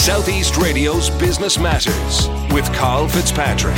Southeast Radio's Business Matters with Carl Fitzpatrick.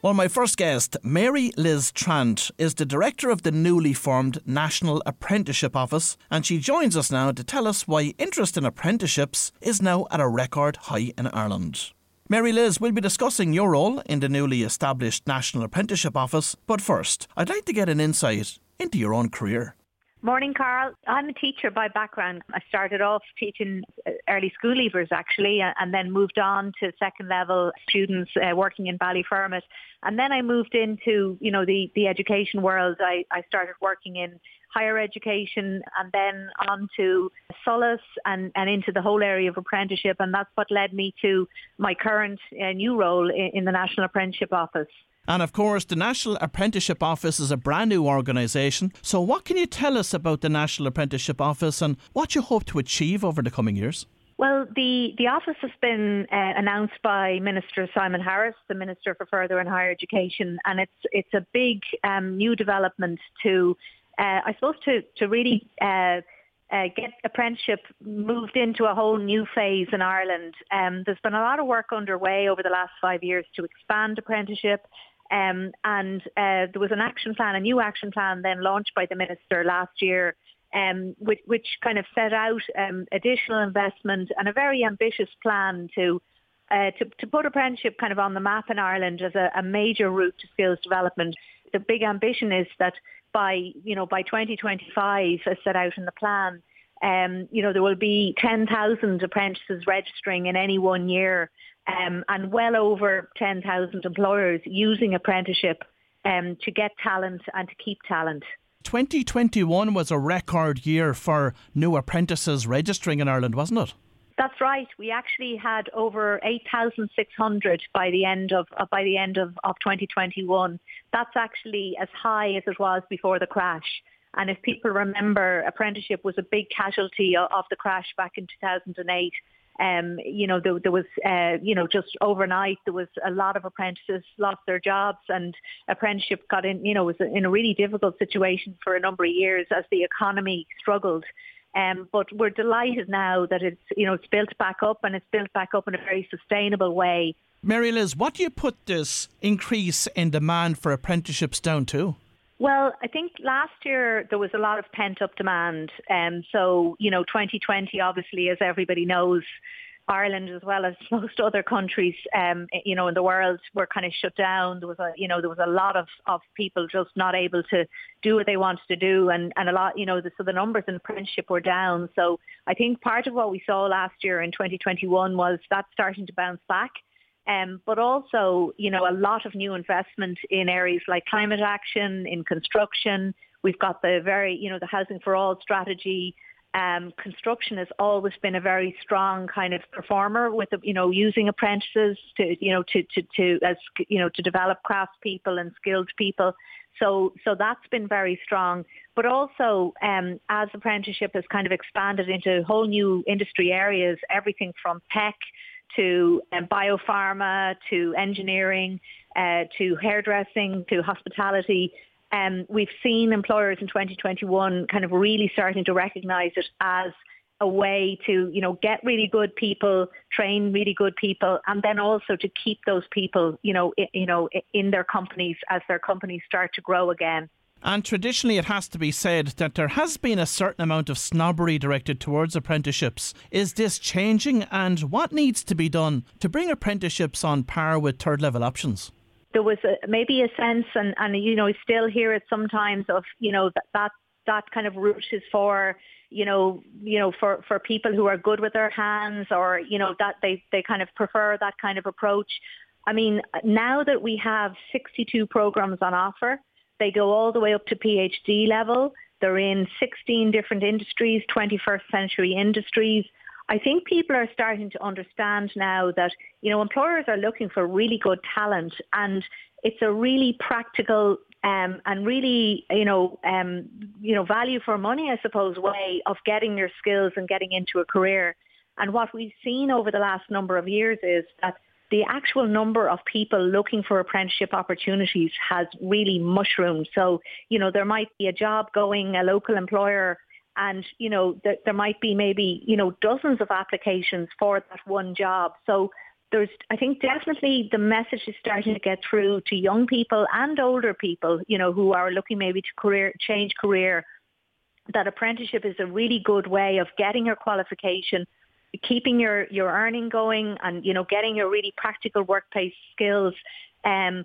Well, my first guest, Mary Liz Trant, is the director of the newly formed National Apprenticeship Office, and she joins us now to tell us why interest in apprenticeships is now at a record high in Ireland. Mary Liz, we'll be discussing your role in the newly established National Apprenticeship Office, but first, I'd like to get an insight into your own career. Morning, Carl. I'm a teacher by background. I started off teaching uh, early school leavers actually, and then moved on to second level students uh, working in Ballyfermot. And then I moved into, you know, the, the education world. I, I started working in higher education and then on to SOLAS and, and into the whole area of apprenticeship. And that's what led me to my current uh, new role in, in the National Apprenticeship Office. And of course, the National Apprenticeship Office is a brand new organisation. So, what can you tell us about the National Apprenticeship Office and what you hope to achieve over the coming years? Well, the, the office has been uh, announced by Minister Simon Harris, the Minister for Further and Higher Education, and it's it's a big um, new development to, uh, I suppose, to to really. Uh, uh, get apprenticeship moved into a whole new phase in Ireland. Um, there's been a lot of work underway over the last five years to expand apprenticeship, um, and uh, there was an action plan, a new action plan then launched by the Minister last year, um, which, which, kind of set out um, additional investment and a very ambitious plan to, uh, to, to put apprenticeship kind of on the map in Ireland as a, a major route to skills development. The big ambition is that by, you know, by 2025, as set out in the plan, um, you know, there will be 10,000 apprentices registering in any one year um, and well over 10,000 employers using apprenticeship um, to get talent and to keep talent. 2021 was a record year for new apprentices registering in Ireland, wasn't it? That's right. We actually had over 8,600 by the end of uh, by the end of, of 2021. That's actually as high as it was before the crash. And if people remember, apprenticeship was a big casualty of, of the crash back in 2008. Um, you know, there, there was, uh, you know, just overnight there was a lot of apprentices lost their jobs, and apprenticeship got in, you know, was in a really difficult situation for a number of years as the economy struggled. Um, but we're delighted now that it's, you know, it's built back up and it's built back up in a very sustainable way. Mary Liz, what do you put this increase in demand for apprenticeships down to? Well, I think last year there was a lot of pent up demand. Um, so, you know, 2020, obviously, as everybody knows, Ireland as well as most other countries, um, you know, in the world were kind of shut down. There was a, you know, there was a lot of, of people just not able to do what they wanted to do, and, and a lot, you know, the, so the numbers in apprenticeship were down. So I think part of what we saw last year in 2021 was that starting to bounce back. Um, but also, you know, a lot of new investment in areas like climate action, in construction. We've got the very, you know, the Housing for All strategy. Um, construction has always been a very strong kind of performer with, you know, using apprentices to, you know, to, to, to, as, you know, to develop craftspeople and skilled people. So, so that's been very strong. But also, um, as apprenticeship has kind of expanded into whole new industry areas, everything from tech to um, biopharma, to engineering, uh, to hairdressing, to hospitality. Um, we've seen employers in 2021 kind of really starting to recognise it as a way to, you know, get really good people, train really good people, and then also to keep those people, you know, I, you know, in their companies as their companies start to grow again. And traditionally, it has to be said that there has been a certain amount of snobbery directed towards apprenticeships. Is this changing, and what needs to be done to bring apprenticeships on par with third level options? There was a, maybe a sense, and, and you know, still hear it sometimes of you know that that, that kind of route is for you know, you know, for, for people who are good with their hands or, you know, that they, they kind of prefer that kind of approach. I mean, now that we have 62 programs on offer, they go all the way up to PhD level. They're in 16 different industries, 21st century industries. I think people are starting to understand now that, you know, employers are looking for really good talent and it's a really practical um, and really, you know, um, you know, value for money, I suppose, way of getting your skills and getting into a career. And what we've seen over the last number of years is that the actual number of people looking for apprenticeship opportunities has really mushroomed. So, you know, there might be a job going, a local employer, and, you know, there, there might be maybe, you know, dozens of applications for that one job. So there's, I think definitely the message is starting to get through to young people and older people, you know, who are looking maybe to career, change career, that apprenticeship is a really good way of getting your qualification, keeping your, your earning going and, you know, getting your really practical workplace skills. Um,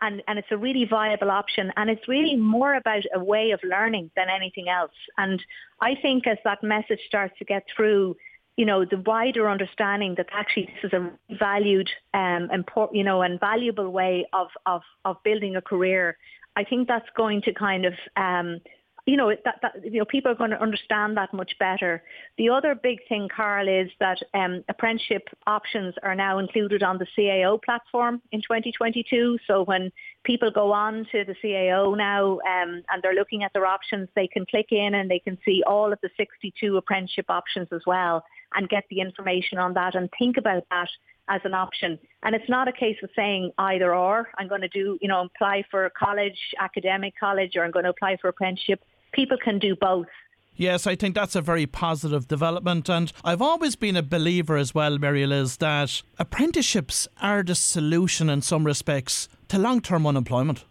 and, and it's a really viable option and it's really more about a way of learning than anything else. And I think as that message starts to get through, you know, the wider understanding that actually this is a valued, um, important, you know, and valuable way of, of, of building a career, I think that's going to kind of um, you know, that, that, you know, people are going to understand that much better. The other big thing, Carl, is that um, apprenticeship options are now included on the CAO platform in 2022. So when people go on to the CAO now um, and they're looking at their options, they can click in and they can see all of the 62 apprenticeship options as well and get the information on that and think about that as an option. And it's not a case of saying either or. I'm going to do, you know, apply for college, academic college, or I'm going to apply for apprenticeship people can do both. Yes, I think that's a very positive development. And I've always been a believer as well, Mary Liz, that apprenticeships are the solution in some respects to long term unemployment.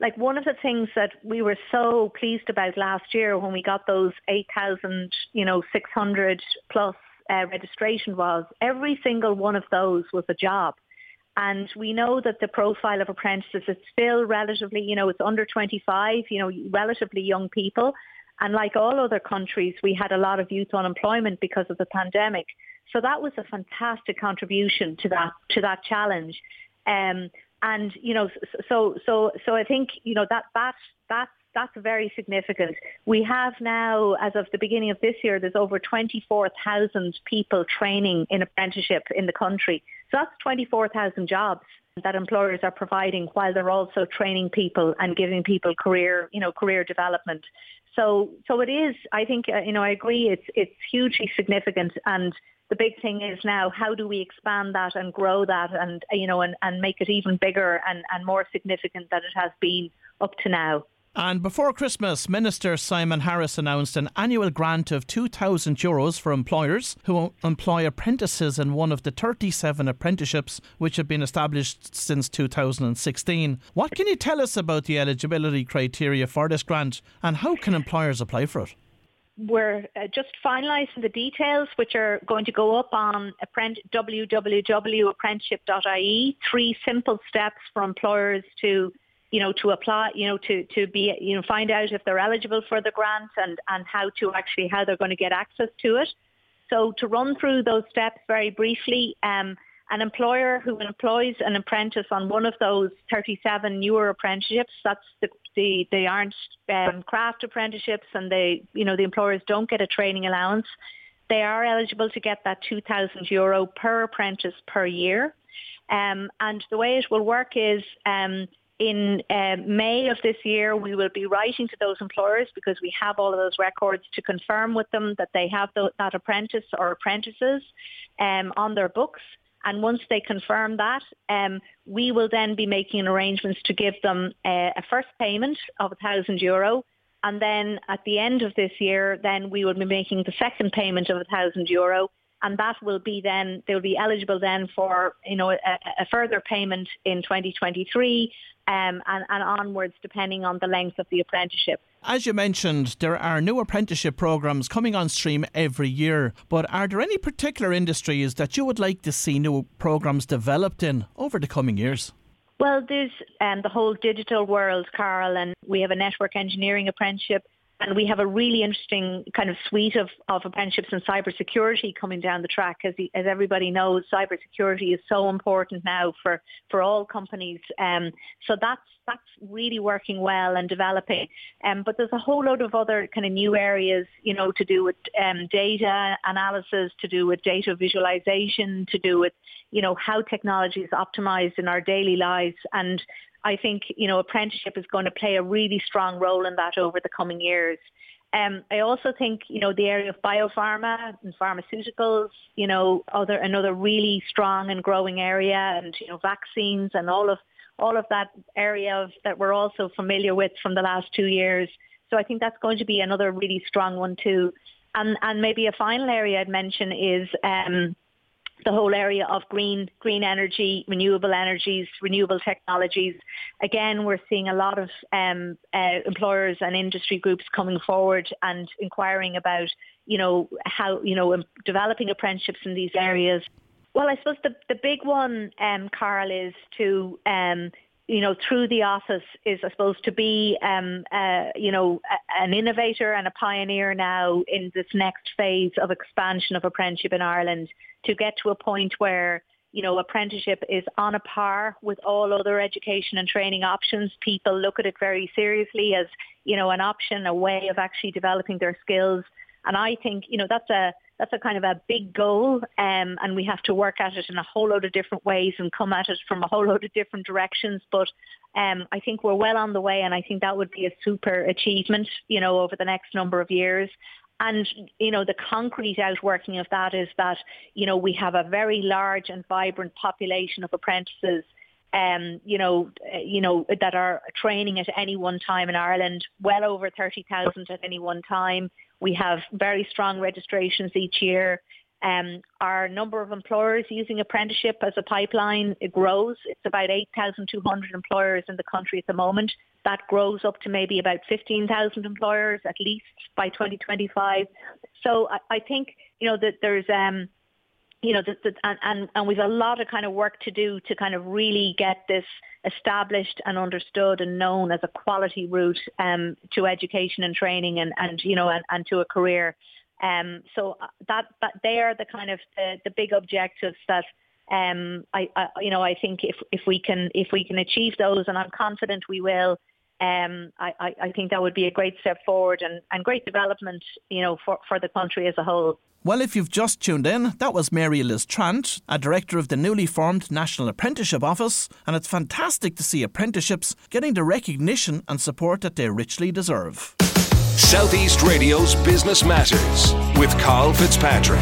Like one of the things that we were so pleased about last year when we got those 8,000, you know, 600 plus uh, registration was every single one of those was a job. And we know that the profile of apprentices is still relatively, you know, it's under 25, you know, relatively young people. And like all other countries, we had a lot of youth unemployment because of the pandemic. So that was a fantastic contribution to that to that challenge. Um, and you know, so so so I think you know that that that that's very significant. We have now, as of the beginning of this year, there's over 24,000 people training in apprenticeship in the country. So that's 24,000 jobs that employers are providing while they're also training people and giving people career, you know, career development. So, so it is. I think, uh, you know, I agree. It's it's hugely significant, and the big thing is now how do we expand that and grow that, and you know, and, and make it even bigger and, and more significant than it has been up to now. And before Christmas, Minister Simon Harris announced an annual grant of 2,000 euros for employers who employ apprentices in one of the 37 apprenticeships which have been established since 2016. What can you tell us about the eligibility criteria for this grant and how can employers apply for it? We're uh, just finalising the details, which are going to go up on www.apprenticeship.ie. Three simple steps for employers to you know, to apply, you know, to, to be, you know, find out if they're eligible for the grant and, and how to actually, how they're going to get access to it. So to run through those steps very briefly, um, an employer who employs an apprentice on one of those 37 newer apprenticeships, that's the, the they aren't um, craft apprenticeships and they, you know, the employers don't get a training allowance. They are eligible to get that 2,000 euro per apprentice per year. Um, and the way it will work is um, in uh, May of this year, we will be writing to those employers because we have all of those records to confirm with them that they have the, that apprentice or apprentices um, on their books. And once they confirm that, um, we will then be making arrangements to give them a, a first payment of a thousand euro. And then at the end of this year, then we will be making the second payment of a thousand euro and that will be then they'll be eligible then for you know a, a further payment in 2023 um, and, and onwards depending on the length of the apprenticeship. As you mentioned, there are new apprenticeship programs coming on stream every year. But are there any particular industries that you would like to see new programs developed in over the coming years? Well, there's um, the whole digital world, Carl, and we have a network engineering apprenticeship and we have a really interesting kind of suite of, of apprenticeships in cybersecurity coming down the track. As, as everybody knows, cybersecurity is so important now for, for all companies. Um, so that's that's really working well and developing. Um, but there's a whole load of other kind of new areas, you know, to do with um, data analysis, to do with data visualization, to do with, you know, how technology is optimized in our daily lives. And I think, you know, apprenticeship is going to play a really strong role in that over the coming years. Um, I also think, you know, the area of biopharma and pharmaceuticals, you know, other another really strong and growing area, and you know, vaccines and all of all of that area of, that we're also familiar with from the last two years. So I think that's going to be another really strong one too. And and maybe a final area I'd mention is. Um, the whole area of green green energy, renewable energies, renewable technologies. Again, we're seeing a lot of um, uh, employers and industry groups coming forward and inquiring about, you know, how you know developing apprenticeships in these areas. Well, I suppose the the big one, um, Carl, is to um, you know, through the office is, I suppose, to be, um, uh, you know, a, an innovator and a pioneer now in this next phase of expansion of apprenticeship in Ireland to get to a point where, you know, apprenticeship is on a par with all other education and training options. People look at it very seriously as, you know, an option, a way of actually developing their skills. And I think, you know, that's a that's a kind of a big goal, um, and we have to work at it in a whole load of different ways and come at it from a whole load of different directions. But um, I think we're well on the way, and I think that would be a super achievement, you know, over the next number of years. And, you know, the concrete outworking of that is that, you know, we have a very large and vibrant population of apprentices um, you know, uh, you know, that are training at any one time in Ireland, well over 30,000 at any one time. We have very strong registrations each year. Um, our number of employers using apprenticeship as a pipeline it grows. It's about 8,200 employers in the country at the moment. That grows up to maybe about 15,000 employers at least by 2025. So I, I think you know that there's um, you know, the, the, and, and, and we've a lot of kind of work to do to kind of really get this established and understood and known as a quality route um, to education and training and, and you know, and, and to a career. Um, so uh, that, that they are the kind of the, the big objectives that um, I, I, you know, I think if, if we can if we can achieve those, and I'm confident we will, um, I, I, think that would be a great step forward and, and great development, you know, for, for the country as a whole. Well, if you've just tuned in, that was Mary Liz Trant, a director of the newly formed National Apprenticeship Office, and it's fantastic to see apprenticeships getting the recognition and support that they richly deserve. Southeast Radio's Business Matters with Carl Fitzpatrick.